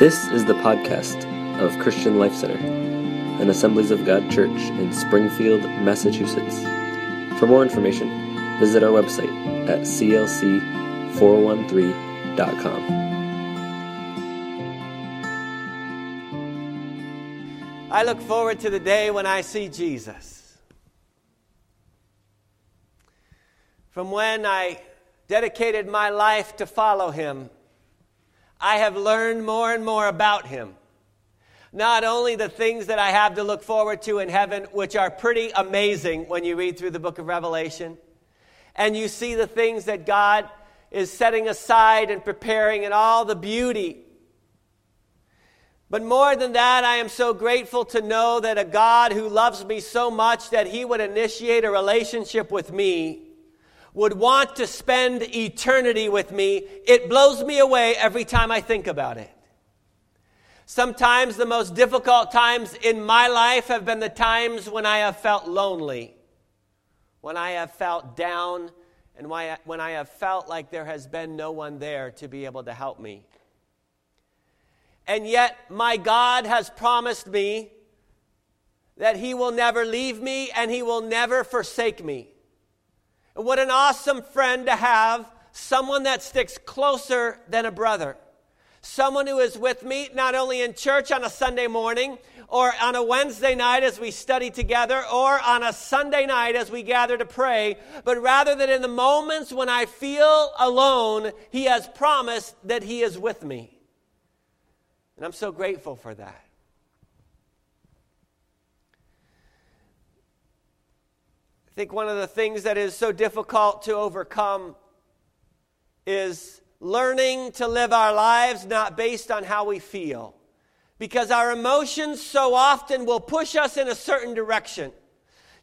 This is the podcast of Christian Life Center, an Assemblies of God church in Springfield, Massachusetts. For more information, visit our website at clc413.com. I look forward to the day when I see Jesus. From when I dedicated my life to follow him, I have learned more and more about him. Not only the things that I have to look forward to in heaven, which are pretty amazing when you read through the book of Revelation, and you see the things that God is setting aside and preparing and all the beauty. But more than that, I am so grateful to know that a God who loves me so much that he would initiate a relationship with me would want to spend eternity with me, it blows me away every time I think about it. Sometimes the most difficult times in my life have been the times when I have felt lonely, when I have felt down, and when I have felt like there has been no one there to be able to help me. And yet, my God has promised me that He will never leave me and He will never forsake me. What an awesome friend to have, someone that sticks closer than a brother. Someone who is with me not only in church on a Sunday morning or on a Wednesday night as we study together or on a Sunday night as we gather to pray, but rather that in the moments when I feel alone, He has promised that He is with me. And I'm so grateful for that. Think one of the things that is so difficult to overcome is learning to live our lives not based on how we feel. Because our emotions so often will push us in a certain direction.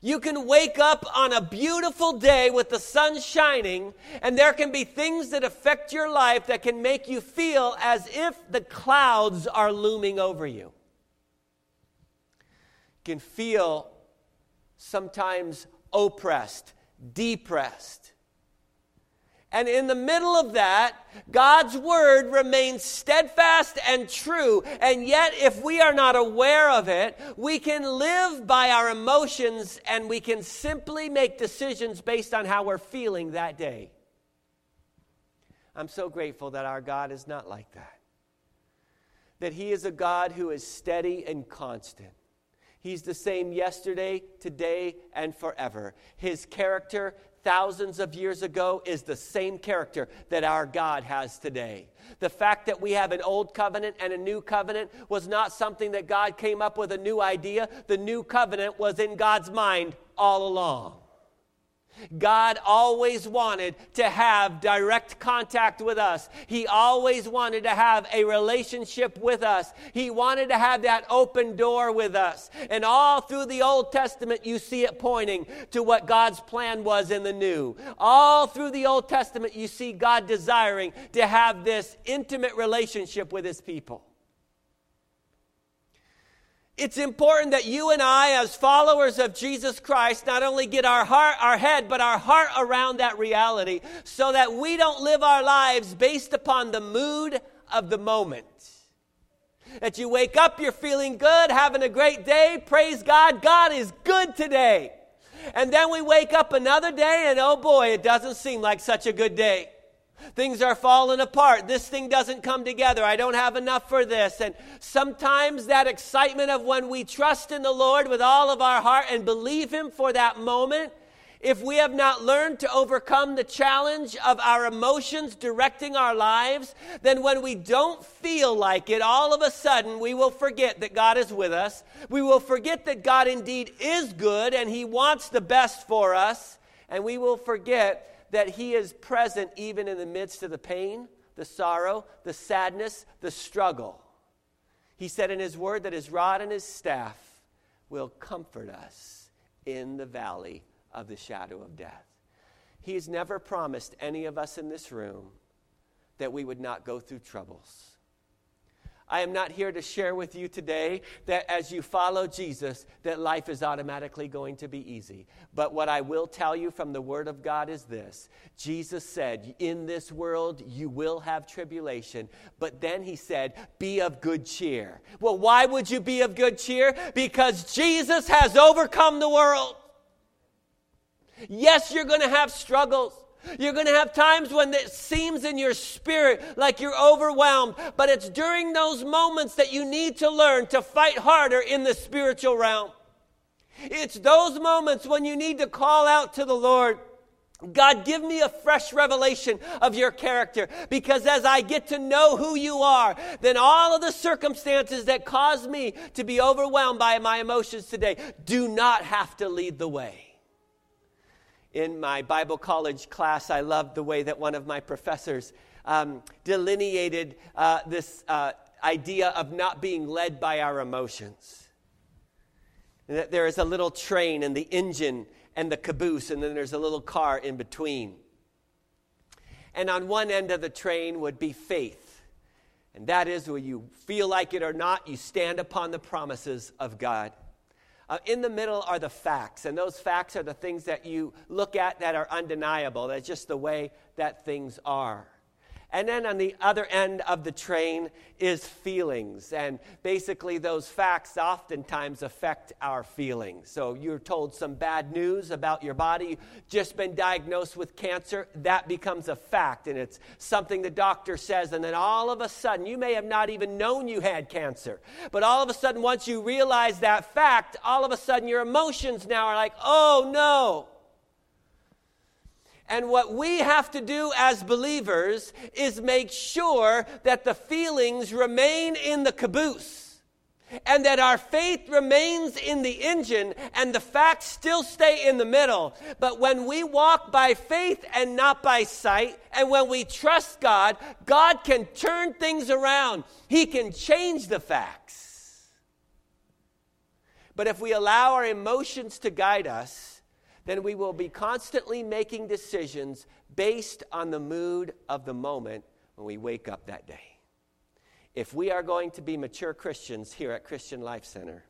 You can wake up on a beautiful day with the sun shining, and there can be things that affect your life that can make you feel as if the clouds are looming over you. You can feel sometimes oppressed, depressed. And in the middle of that, God's word remains steadfast and true. And yet, if we are not aware of it, we can live by our emotions and we can simply make decisions based on how we're feeling that day. I'm so grateful that our God is not like that. That He is a God who is steady and constant. He's the same yesterday, today, and forever. His character, thousands of years ago, is the same character that our God has today. The fact that we have an old covenant and a new covenant was not something that God came up with a new idea. The new covenant was in God's mind all along. God always wanted to have direct contact with us. He always wanted to have a relationship with us. He wanted to have that open door with us. And all through the Old Testament, you see it pointing to what God's plan was in the New. All through the Old Testament, you see God desiring to have this intimate relationship with His people. It's important that you and I, as followers of Jesus Christ, not only get our heart, our head, but our heart around that reality so that we don't live our lives based upon the mood of the moment. That you wake up, you're feeling good, having a great day, praise God, God is good today. And then we wake up another day and oh boy, it doesn't seem like such a good day. Things are falling apart. This thing doesn't come together. I don't have enough for this. And sometimes that excitement of when we trust in the Lord with all of our heart and believe Him for that moment, if we have not learned to overcome the challenge of our emotions directing our lives, then when we don't feel like it, all of a sudden we will forget that God is with us. We will forget that God indeed is good and He wants the best for us. And we will forget that He is present even in the midst of the pain, the sorrow, the sadness, the struggle. He said in His word that His rod and His staff will comfort us in the valley of the shadow of death. He has never promised any of us in this room that we would not go through troubles. I am not here to share with you today that as you follow Jesus, that life is automatically going to be easy. But what I will tell you from the Word of God is this Jesus said, In this world you will have tribulation. But then he said, Be of good cheer. Well, why would you be of good cheer? Because Jesus has overcome the world. Yes, you're going to have struggles. You're going to have times when it seems in your spirit like you're overwhelmed, but it's during those moments that you need to learn to fight harder in the spiritual realm. It's those moments when you need to call out to the Lord. God, give me a fresh revelation of your character because as I get to know who you are, then all of the circumstances that cause me to be overwhelmed by my emotions today do not have to lead the way in my Bible college class, I loved the way that one of my professors um, delineated uh, this uh, idea of not being led by our emotions. And that there is a little train and the engine and the caboose, and then there's a little car in between. And on one end of the train would be faith. And that is where you feel like it or not, you stand upon the promises of God. Uh, in the middle are the facts, and those facts are the things that you look at that are undeniable. That's just the way that things are. And then on the other end of the train is feelings. And basically, those facts oftentimes affect our feelings. So, you're told some bad news about your body, just been diagnosed with cancer, that becomes a fact. And it's something the doctor says. And then all of a sudden, you may have not even known you had cancer. But all of a sudden, once you realize that fact, all of a sudden, your emotions now are like, oh no. And what we have to do as believers is make sure that the feelings remain in the caboose and that our faith remains in the engine and the facts still stay in the middle. But when we walk by faith and not by sight, and when we trust God, God can turn things around, He can change the facts. But if we allow our emotions to guide us, then we will be constantly making decisions based on the mood of the moment when we wake up that day. If we are going to be mature Christians here at Christian Life Center,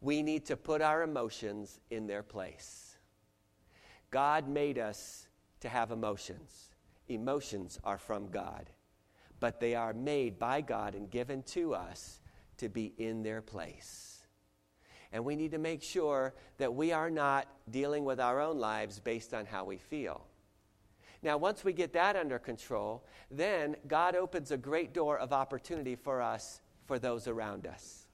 we need to put our emotions in their place. God made us to have emotions. Emotions are from God, but they are made by God and given to us to be in their place. And we need to make sure that we are not dealing with our own lives based on how we feel. Now, once we get that under control, then God opens a great door of opportunity for us, for those around us.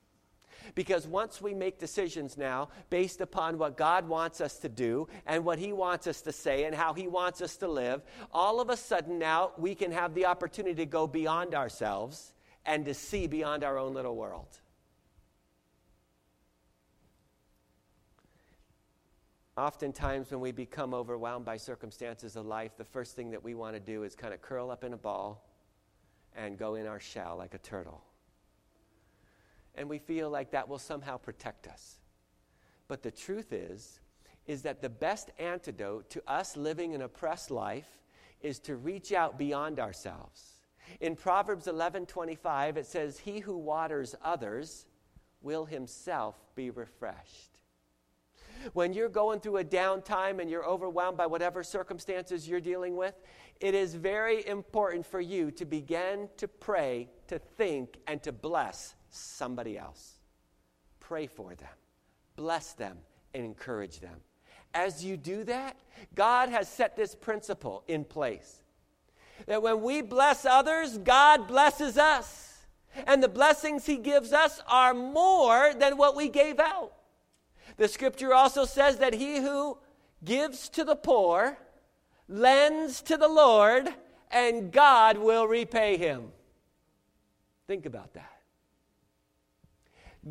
Because once we make decisions now based upon what God wants us to do and what He wants us to say and how He wants us to live, all of a sudden now we can have the opportunity to go beyond ourselves and to see beyond our own little world. Oftentimes, when we become overwhelmed by circumstances of life, the first thing that we want to do is kind of curl up in a ball and go in our shell like a turtle. And we feel like that will somehow protect us. But the truth is, is that the best antidote to us living an oppressed life is to reach out beyond ourselves. In Proverbs 11:25 it says he who waters others will himself be refreshed. When you're going through a downtime and you're overwhelmed by whatever circumstances you're dealing with, it is very important for you to begin to pray, to think, and to bless somebody else. Pray for them, bless them, and encourage them. As you do that, God has set this principle in place that when we bless others, God blesses us. And the blessings He gives us are more than what we gave out. The scripture also says that he who gives to the poor lends to the Lord, and God will repay him. Think about that.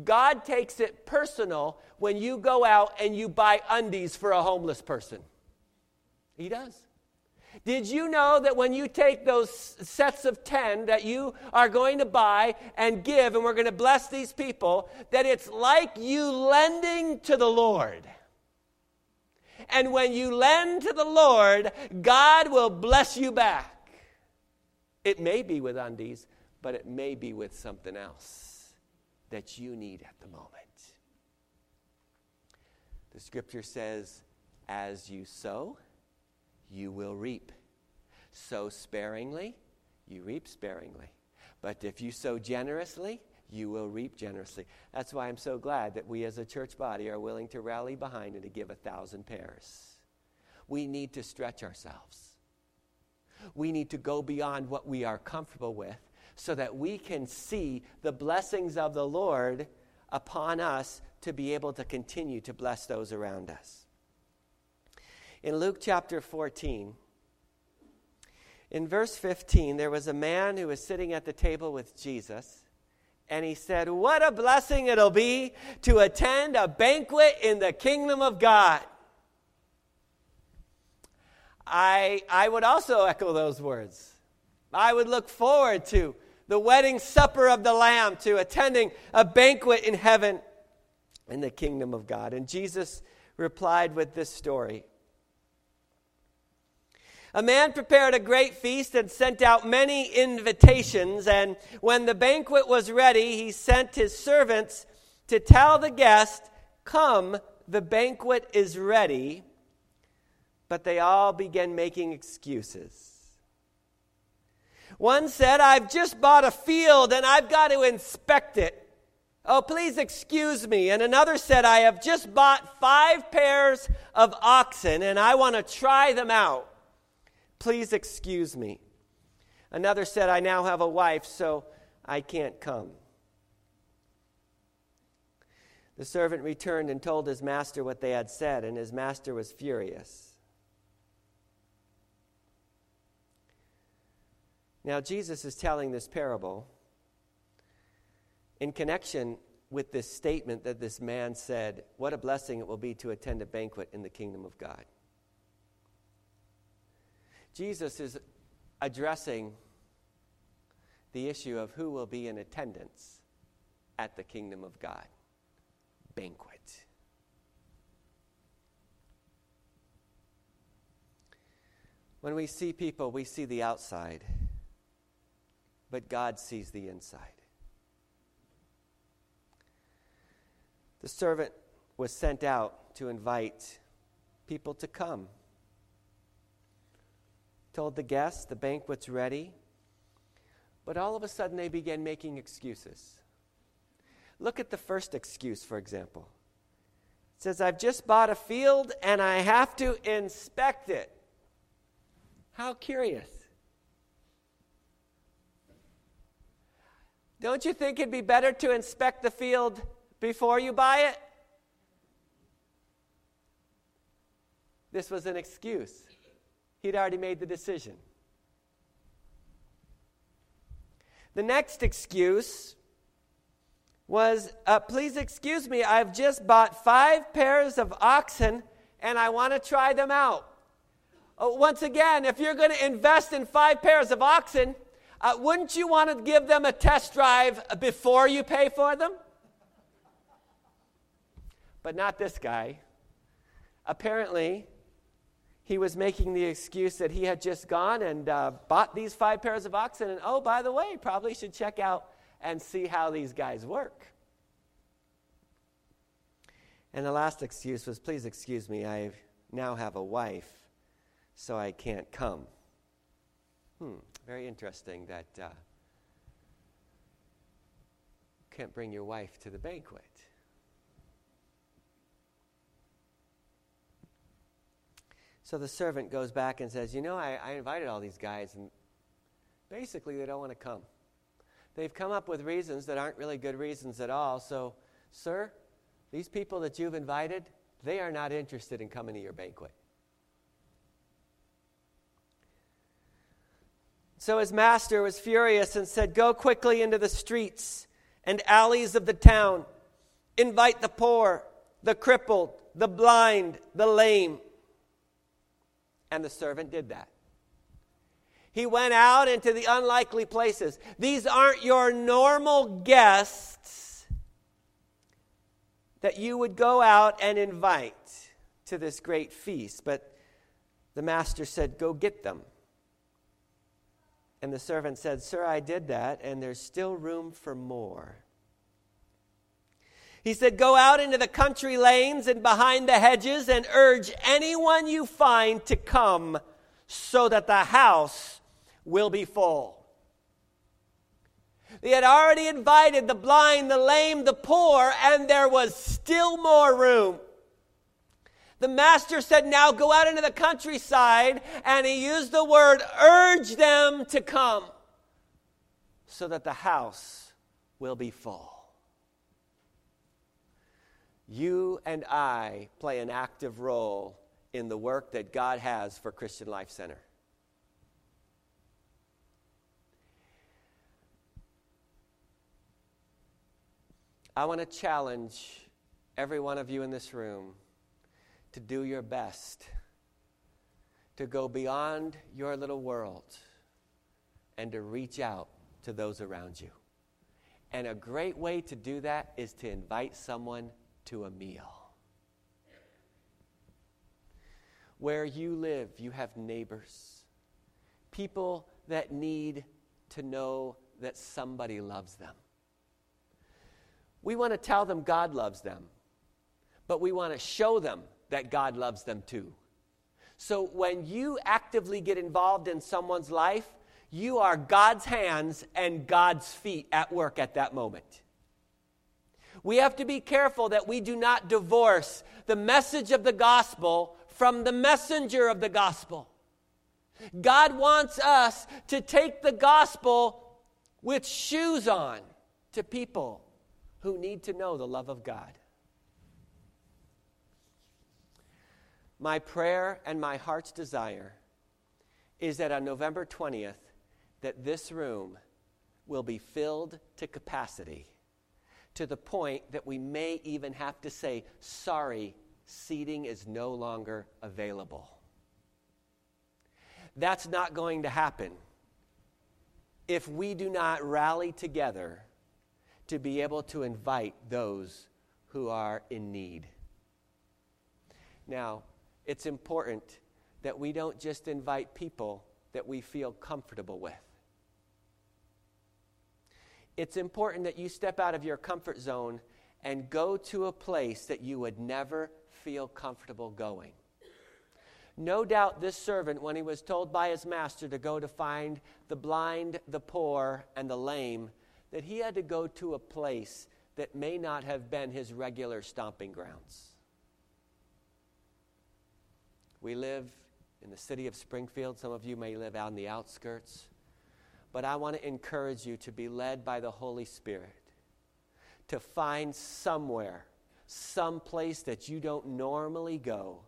God takes it personal when you go out and you buy undies for a homeless person. He does. Did you know that when you take those sets of 10 that you are going to buy and give, and we're going to bless these people, that it's like you lending to the Lord? And when you lend to the Lord, God will bless you back. It may be with undies, but it may be with something else that you need at the moment. The scripture says, As you sow, you will reap. Sow sparingly, you reap sparingly. But if you sow generously, you will reap generously. That's why I'm so glad that we as a church body are willing to rally behind and to give a thousand pairs. We need to stretch ourselves. We need to go beyond what we are comfortable with so that we can see the blessings of the Lord upon us to be able to continue to bless those around us. In Luke chapter 14, in verse 15, there was a man who was sitting at the table with Jesus, and he said, What a blessing it'll be to attend a banquet in the kingdom of God. I, I would also echo those words. I would look forward to the wedding supper of the Lamb, to attending a banquet in heaven in the kingdom of God. And Jesus replied with this story. A man prepared a great feast and sent out many invitations. And when the banquet was ready, he sent his servants to tell the guest, Come, the banquet is ready. But they all began making excuses. One said, I've just bought a field and I've got to inspect it. Oh, please excuse me. And another said, I have just bought five pairs of oxen and I want to try them out. Please excuse me. Another said, I now have a wife, so I can't come. The servant returned and told his master what they had said, and his master was furious. Now, Jesus is telling this parable in connection with this statement that this man said, What a blessing it will be to attend a banquet in the kingdom of God. Jesus is addressing the issue of who will be in attendance at the kingdom of God banquet. When we see people, we see the outside but God sees the inside. The servant was sent out to invite people to come. Told the guests the banquet's ready, but all of a sudden they began making excuses. Look at the first excuse, for example. It says, I've just bought a field and I have to inspect it. How curious. Don't you think it'd be better to inspect the field before you buy it? This was an excuse. He'd already made the decision. The next excuse was uh, Please excuse me, I've just bought five pairs of oxen and I want to try them out. Uh, once again, if you're going to invest in five pairs of oxen, uh, wouldn't you want to give them a test drive before you pay for them? But not this guy. Apparently, he was making the excuse that he had just gone and uh, bought these five pairs of oxen, and oh, by the way, probably should check out and see how these guys work. And the last excuse was, please excuse me, I now have a wife, so I can't come. Hmm. Very interesting that uh, can't bring your wife to the banquet. So the servant goes back and says, You know, I, I invited all these guys, and basically they don't want to come. They've come up with reasons that aren't really good reasons at all. So, sir, these people that you've invited, they are not interested in coming to your banquet. So his master was furious and said, Go quickly into the streets and alleys of the town. Invite the poor, the crippled, the blind, the lame. And the servant did that. He went out into the unlikely places. These aren't your normal guests that you would go out and invite to this great feast. But the master said, Go get them And the servant said, Sir, I did that, and there's still room for more. He said, Go out into the country lanes and behind the hedges and urge anyone you find to come so that the house will be full. They had already invited the blind, the lame, the poor, and there was still more room. The master said, Now go out into the countryside, and he used the word urge them to come so that the house will be full. You and I play an active role in the work that God has for Christian Life Center. I want to challenge every one of you in this room to do your best to go beyond your little world and to reach out to those around you. And a great way to do that is to invite someone to a meal. Where you live, you have neighbors, people that need to know that somebody loves them. We want to tell them God loves them, but we want to show them that God loves them too. So when you actively get involved in someone's life, you are God's hands and God's feet at work at that moment. We have to be careful that we do not divorce the message of the gospel from the messenger of the gospel. God wants us to take the gospel with shoes on to people who need to know the love of God. My prayer and my heart's desire is that on November 20th that this room will be filled to capacity to the point that we may even have to say sorry seating is no longer available. That's not going to happen if we do not rally together to be able to invite those who are in need. Now, it's important that we don't just invite people that we feel comfortable with. It's important that you step out of your comfort zone and go to a place that you would never feel comfortable going. No doubt this servant, when he was told by his master to go to find the blind, the poor, and the lame, that he had to go to a place that may not have been his regular stomping grounds. We live in the city of Springfield. Some of you may live out in the outskirts. But I want to encourage you to be led by the Holy Spirit to find somewhere, some place that you don't normally go.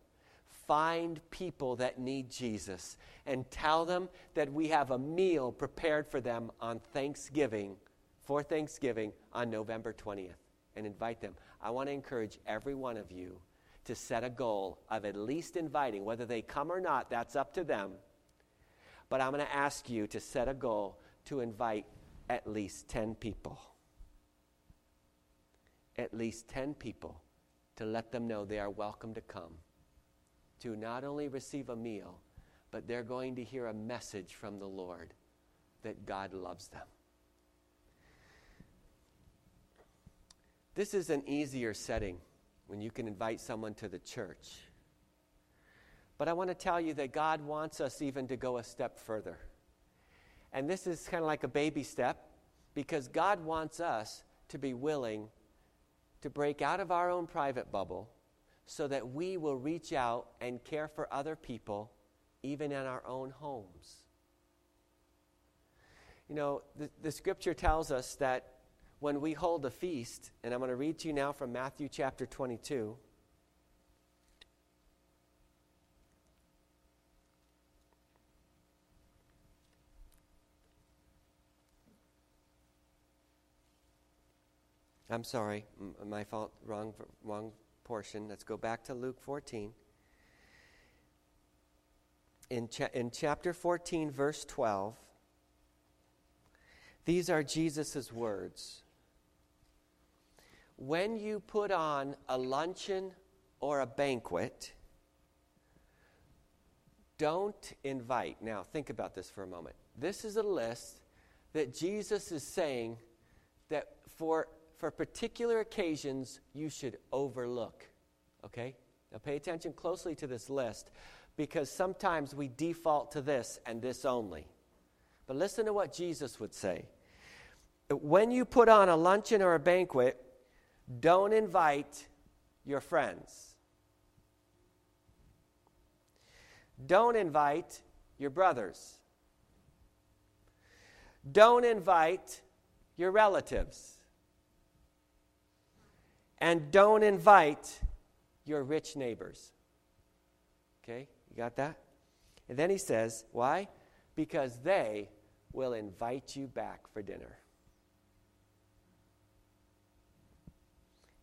Find people that need Jesus and tell them that we have a meal prepared for them on Thanksgiving, for Thanksgiving on November 20th, and invite them. I want to encourage every one of you to set a goal of at least inviting, whether they come or not, that's up to them. But I'm going to ask you to set a goal to invite at least 10 people. At least 10 people to let them know they are welcome to come to not only receive a meal, but they're going to hear a message from the Lord that God loves them. This is an easier setting when you can invite someone to the church. But I want to tell you that God wants us even to go a step further. And this is kind of like a baby step because God wants us to be willing to break out of our own private bubble so that we will reach out and care for other people even in our own homes. You know, the, the scripture tells us that when we hold a feast, and I'm going to read to you now from Matthew chapter 22. I'm sorry, my fault, wrong, wrong portion. Let's go back to Luke 14. In, cha- in chapter 14, verse 12, these are Jesus' words when you put on a luncheon or a banquet, don't invite. Now, think about this for a moment. This is a list that Jesus is saying that for, for particular occasions you should overlook. Okay? Now pay attention closely to this list because sometimes we default to this and this only. But listen to what Jesus would say. When you put on a luncheon or a banquet, don't invite your friends. Don't invite your brothers. Don't invite your relatives. And don't invite your rich neighbors. Okay, you got that? And then he says, why? Because they will invite you back for dinner.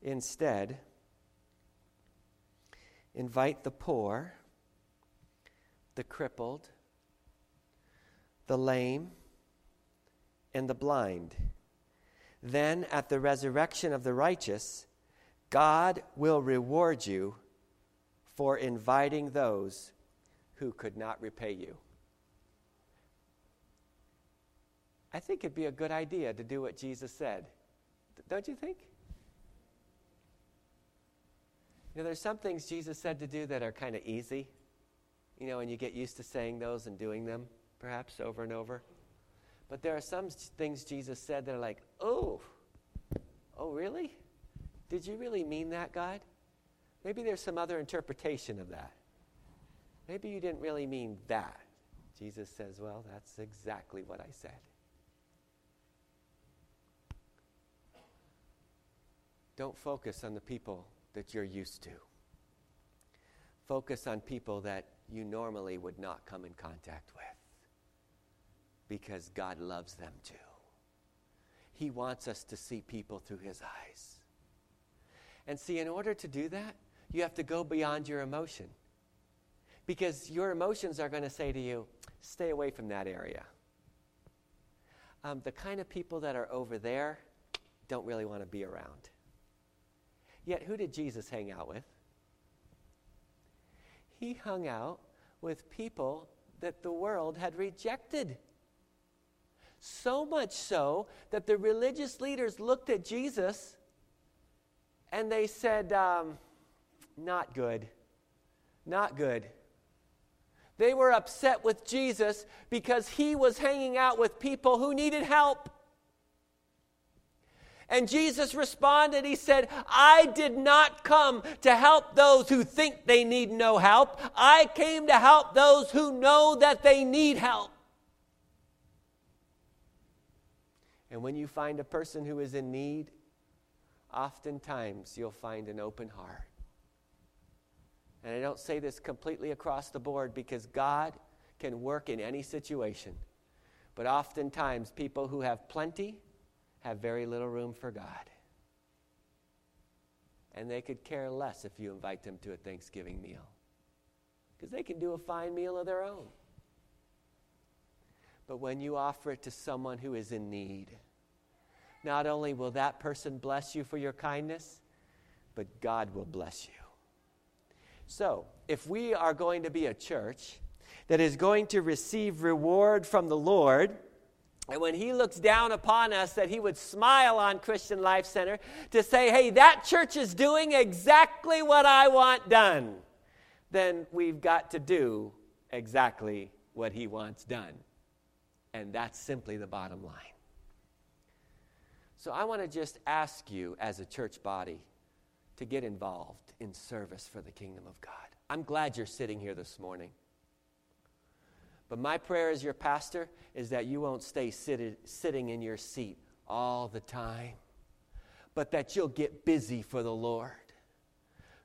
Instead, invite the poor, the crippled, the lame, and the blind. Then, at the resurrection of the righteous, God will reward you for inviting those who could not repay you. I think it'd be a good idea to do what Jesus said. Don't you think? You know, there's some things Jesus said to do that are kind of easy, you know, and you get used to saying those and doing them, perhaps over and over. But there are some things Jesus said that are like, oh, oh, really? Did you really mean that, God? Maybe there's some other interpretation of that. Maybe you didn't really mean that. Jesus says, well, that's exactly what I said. Don't focus on the people that you're used to. Focus on people that you normally would not come in contact with because God loves them too. He wants us to see people through His eyes. And see, in order to do that, you have to go beyond your emotion. Because your emotions are going to say to you, stay away from that area. Um, the kind of people that are over there don't really want to be around. Yet, who did Jesus hang out with? He hung out with people that the world had rejected. So much so that the religious leaders looked at Jesus and they said, um, Not good. Not good. They were upset with Jesus because he was hanging out with people who needed help. And Jesus responded, He said, I did not come to help those who think they need no help. I came to help those who know that they need help. And when you find a person who is in need, oftentimes you'll find an open heart. And I don't say this completely across the board because God can work in any situation. But oftentimes, people who have plenty have very little room for God. And they could care less if you invite them to a Thanksgiving meal because they can do a fine meal of their own. But when you offer it to someone who is in need, not only will that person bless you for your kindness, but God will bless you. So, if we are going to be a church that is going to receive reward from the Lord, and when he looks down upon us, that he would smile on Christian Life Center to say, hey, that church is doing exactly what I want done, then we've got to do exactly what he wants done. And that's simply the bottom line. So I want to just ask you, as a church body, to get involved in service for the kingdom of God. I'm glad you're sitting here this morning. But my prayer as your pastor is that you won't stay sitting in your seat all the time, but that you'll get busy for the Lord.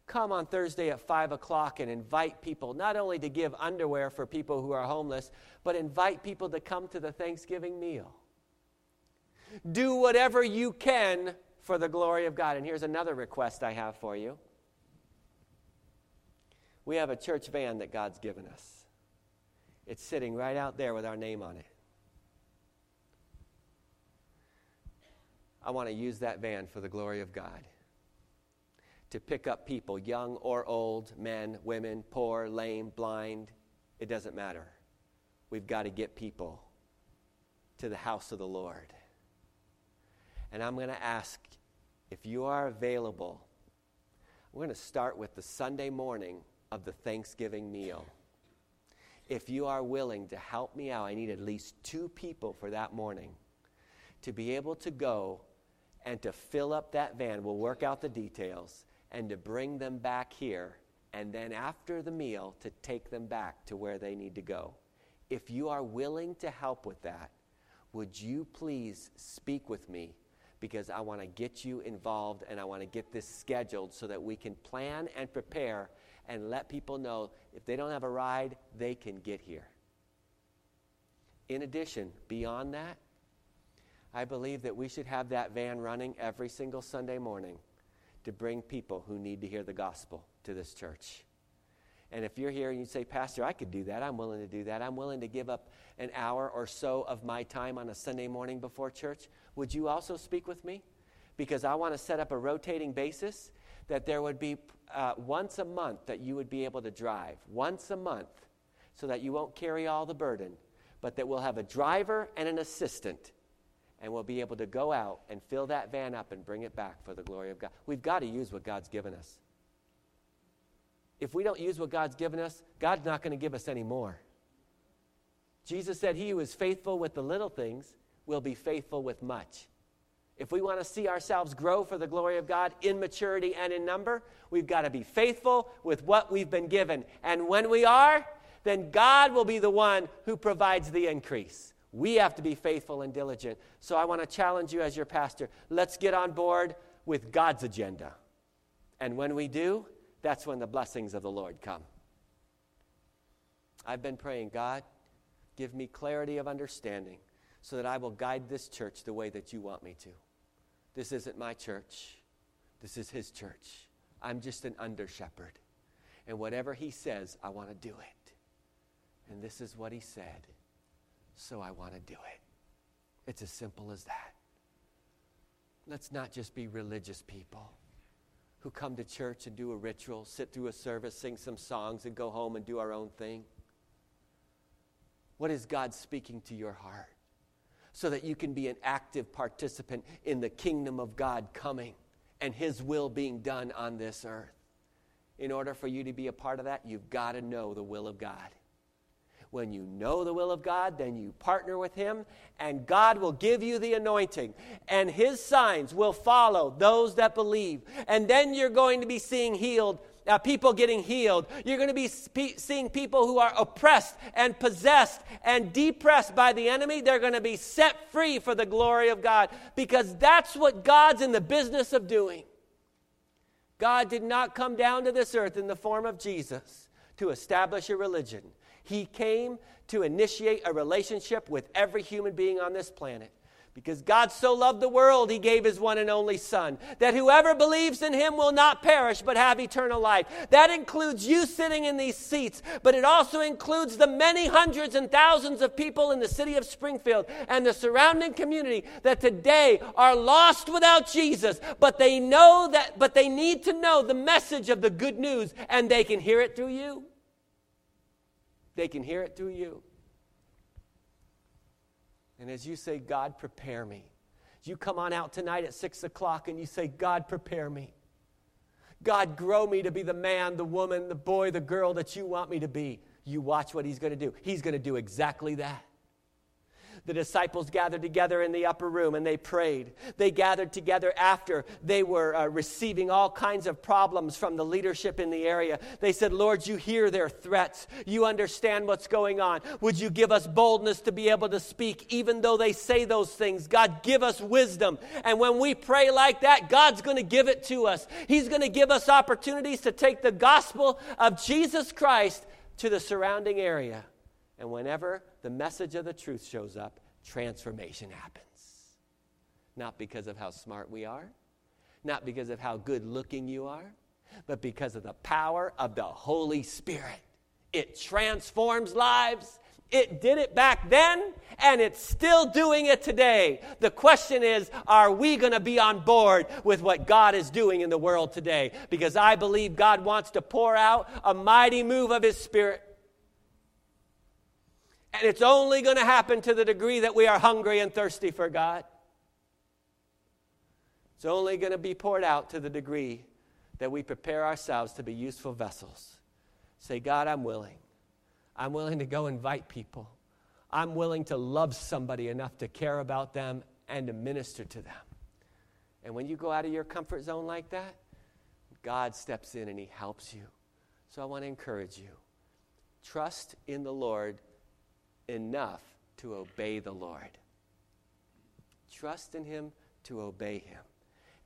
Come on Thursday at 5 o'clock and invite people, not only to give underwear for people who are homeless, but invite people to come to the Thanksgiving meal. Do whatever you can for the glory of God. And here's another request I have for you. We have a church van that God's given us. It's sitting right out there with our name on it. I want to use that van for the glory of God to pick up people, young or old, men, women, poor, lame, blind. It doesn't matter. We've got to get people to the house of the Lord. And I'm going to ask if you are available. We're going to start with the Sunday morning of the Thanksgiving meal. If you are willing to help me out, I need at least two people for that morning to be able to go and to fill up that van. We'll work out the details and to bring them back here. And then after the meal, to take them back to where they need to go. If you are willing to help with that, would you please speak with me? Because I want to get you involved and I want to get this scheduled so that we can plan and prepare and let people know if they don't have a ride, they can get here. In addition, beyond that, I believe that we should have that van running every single Sunday morning to bring people who need to hear the gospel to this church. And if you're here and you say, Pastor, I could do that, I'm willing to do that, I'm willing to give up an hour or so of my time on a Sunday morning before church, would you also speak with me? Because I want to set up a rotating basis that there would be uh, once a month that you would be able to drive, once a month, so that you won't carry all the burden, but that we'll have a driver and an assistant, and we'll be able to go out and fill that van up and bring it back for the glory of God. We've got to use what God's given us. If we don't use what God's given us, God's not going to give us any more. Jesus said, He who is faithful with the little things will be faithful with much. If we want to see ourselves grow for the glory of God in maturity and in number, we've got to be faithful with what we've been given. And when we are, then God will be the one who provides the increase. We have to be faithful and diligent. So I want to challenge you as your pastor. Let's get on board with God's agenda. And when we do, that's when the blessings of the Lord come. I've been praying, God, give me clarity of understanding so that I will guide this church the way that you want me to. This isn't my church, this is his church. I'm just an under shepherd. And whatever he says, I want to do it. And this is what he said, so I want to do it. It's as simple as that. Let's not just be religious people who come to church and do a ritual, sit through a service, sing some songs, and go home and do our own thing. What is God speaking to your heart? so that you can be an active participant in the kingdom of God coming and His will being done on this earth. In order for you to be a part of that, you've got to know the will of God. When you know the will of God, then you partner with Him, and God will give you the anointing, and His signs will follow those that believe. And then you're going to be seeing healed uh, people getting healed. You're going to be seeing people who are oppressed and possessed and depressed by the enemy. They're going to be set free for the glory of God because that's what God's in the business of doing. God did not come down to this earth in the form of Jesus to establish a religion. He came to initiate a relationship with every human being on this planet. Because God so loved the world, he gave his one and only Son, that whoever believes in him will not perish but have eternal life. That includes you sitting in these seats, but it also includes the many hundreds and thousands of people in the city of Springfield and the surrounding community that today are lost without Jesus, but they know that, but they need to know the message of the good news, and they can hear it through you. They can hear it through you. And as you say, God, prepare me, you come on out tonight at six o'clock and you say, God, prepare me. God, grow me to be the man, the woman, the boy, the girl that you want me to be. You watch what he's going to do. He's going to do exactly that the disciples gathered together in the upper room and they prayed. They gathered together after they were uh, receiving all kinds of problems from the leadership in the area. They said, Lord, you hear their threats. You understand what's going on. Would you give us boldness to be able to speak, even though they say those things? God, give us wisdom. And when we pray like that, God's going to give it to us. He's going to give us opportunities to take the gospel of Jesus Christ to the surrounding area. And whenever the message of the truth shows up, transformation happens. Not because of how smart we are, not because of how good looking you are, but because of the power of the Holy Spirit. It transforms lives. It did it back then, and it's still doing it today. The question is are we going to be on board with what God is doing in the world today? Because I believe God wants to pour out a mighty move of His Spirit And it's only going to happen to the degree that we are hungry and thirsty for God. It's only going to be poured out to the degree that we prepare ourselves to be useful vessels. Say, God, I'm willing. I'm willing to go invite people. I'm willing to love somebody enough to care about them and to minister to them. And when you go out of your comfort zone like that, God steps in and He helps you. So I want to encourage you trust in the Lord enough to obey the Lord. Trust in Him to obey Him.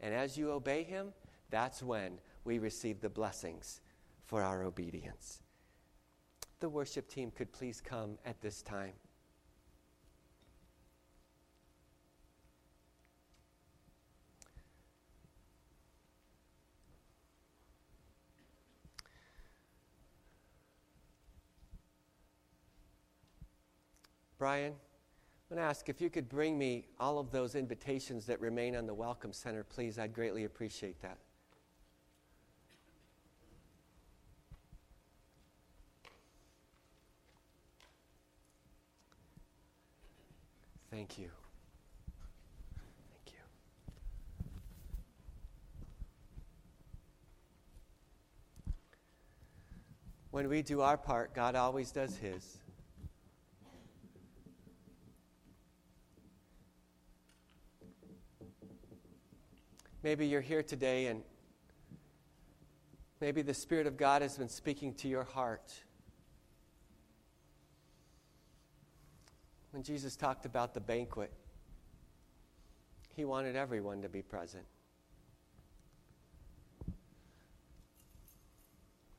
And as you obey Him, that's when we receive the blessings for our obedience. The worship team could please come at this time. Brian, I'm going to ask if you could bring me all of those invitations that remain on the Welcome Center, please. I'd greatly appreciate that. Thank you. Thank you. When we do our part, God always does His. Maybe you're here today and maybe the Spirit of God has been speaking to your heart. When Jesus talked about the banquet, he wanted everyone to be present.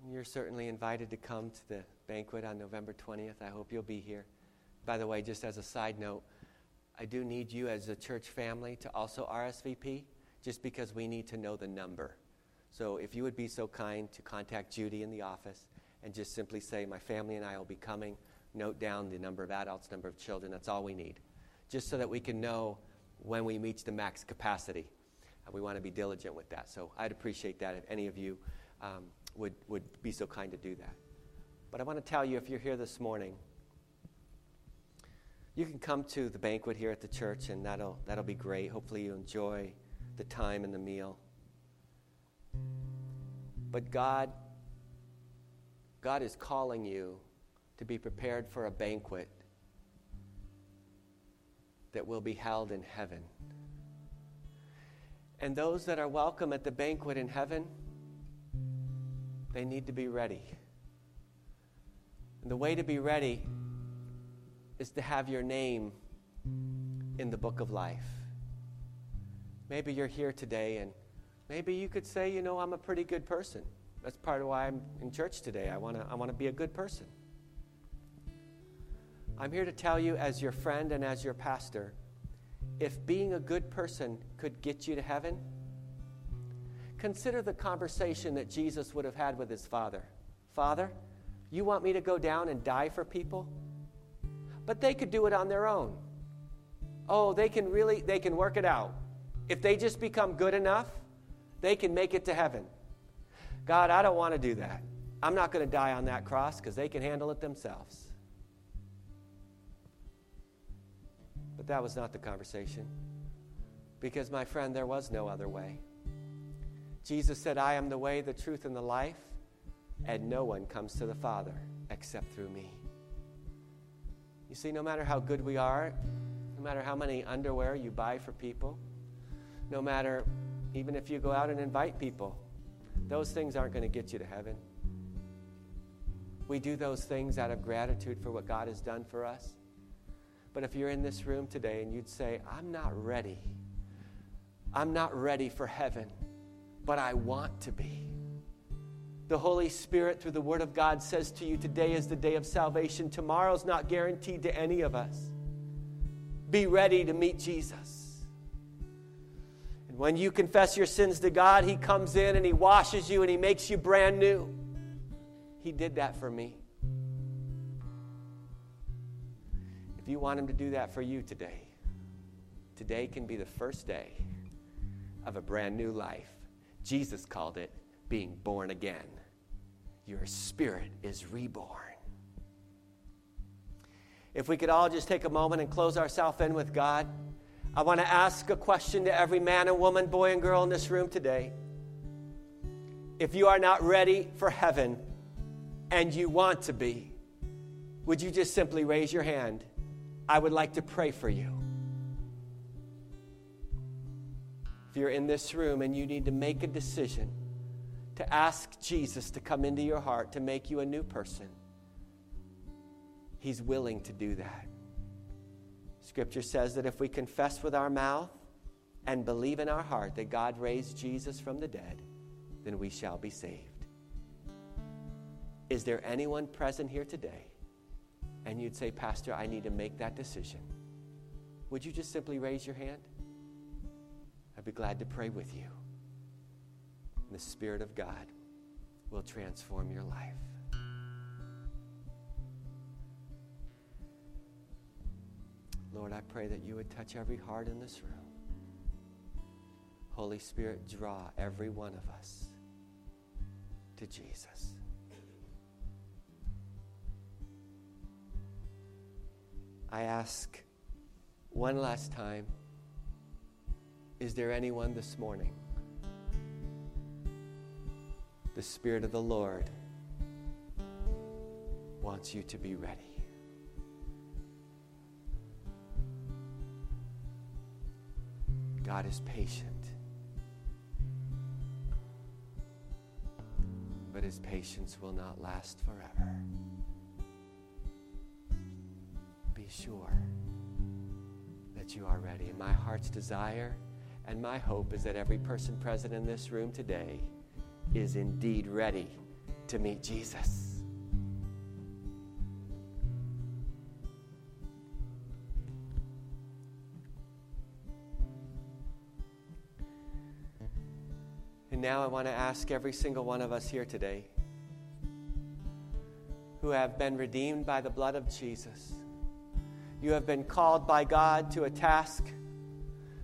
You're certainly invited to come to the banquet on November 20th. I hope you'll be here. By the way, just as a side note, I do need you as a church family to also RSVP just because we need to know the number. So if you would be so kind to contact Judy in the office and just simply say, My family and I will be coming, note down the number of adults, number of children, that's all we need. Just so that we can know when we reach the max capacity. And we want to be diligent with that. So I'd appreciate that if any of you um, would, would be so kind to do that. But I want to tell you if you're here this morning, you can come to the banquet here at the church, and that'll, that'll be great. Hopefully, you enjoy the time and the meal. But God, God is calling you to be prepared for a banquet that will be held in heaven. And those that are welcome at the banquet in heaven, they need to be ready. And the way to be ready is to have your name in the book of life. Maybe you're here today and maybe you could say, you know, I'm a pretty good person. That's part of why I'm in church today. I want to I want to be a good person. I'm here to tell you as your friend and as your pastor, if being a good person could get you to heaven, consider the conversation that Jesus would have had with his father. Father, you want me to go down and die for people? But they could do it on their own. Oh, they can really they can work it out. If they just become good enough, they can make it to heaven. God, I don't want to do that. I'm not going to die on that cross because they can handle it themselves. But that was not the conversation. Because, my friend, there was no other way. Jesus said, I am the way, the truth, and the life, and no one comes to the Father except through me. You see, no matter how good we are, no matter how many underwear you buy for people, no matter even if you go out and invite people, those things aren't going to get you to heaven. We do those things out of gratitude for what God has done for us. But if you're in this room today and you'd say, I'm not ready, I'm not ready for heaven, but I want to be. The Holy Spirit, through the Word of God, says to you, Today is the day of salvation. Tomorrow's not guaranteed to any of us. Be ready to meet Jesus. When you confess your sins to God, He comes in and He washes you and He makes you brand new. He did that for me. If you want Him to do that for you today, today can be the first day of a brand new life. Jesus called it being born again. Your spirit is reborn. If we could all just take a moment and close ourselves in with God, I want to ask a question to every man and woman, boy and girl in this room today. If you are not ready for heaven and you want to be, would you just simply raise your hand? I would like to pray for you. If you're in this room and you need to make a decision to ask Jesus to come into your heart to make you a new person, He's willing to do that. Scripture says that if we confess with our mouth and believe in our heart that God raised Jesus from the dead, then we shall be saved. Is there anyone present here today and you'd say, Pastor, I need to make that decision? Would you just simply raise your hand? I'd be glad to pray with you. And the Spirit of God will transform your life. Lord, I pray that you would touch every heart in this room. Holy Spirit, draw every one of us to Jesus. I ask one last time is there anyone this morning? The Spirit of the Lord wants you to be ready. God is patient. But his patience will not last forever. Be sure that you are ready. My heart's desire and my hope is that every person present in this room today is indeed ready to meet Jesus. Now I want to ask every single one of us here today who have been redeemed by the blood of Jesus. You have been called by God to a task.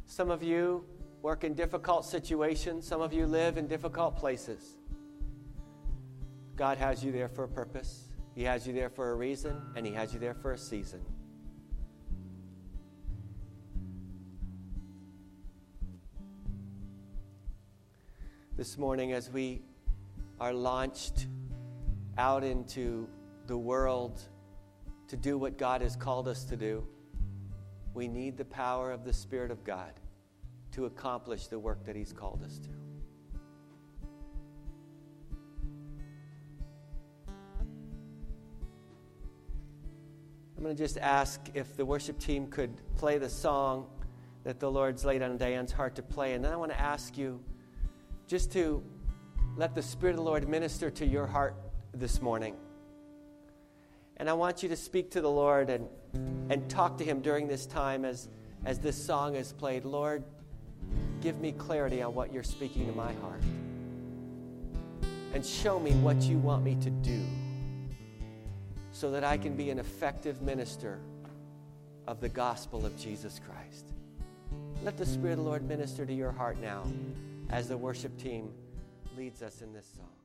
Some of you work in difficult situations, some of you live in difficult places. God has you there for a purpose, He has you there for a reason, and He has you there for a season. This morning as we are launched out into the world to do what God has called us to do, we need the power of the Spirit of God to accomplish the work that He's called us to. I'm going to just ask if the worship team could play the song that the Lord's laid on Diane's heart to play. And then I want to ask you just to let the Spirit of the Lord minister to your heart this morning. And I want you to speak to the Lord and, and talk to Him during this time as, as this song is played. Lord, give me clarity on what you're speaking to my heart. And show me what you want me to do so that I can be an effective minister of the gospel of Jesus Christ. Let the Spirit of the Lord minister to your heart now as the worship team leads us in this song.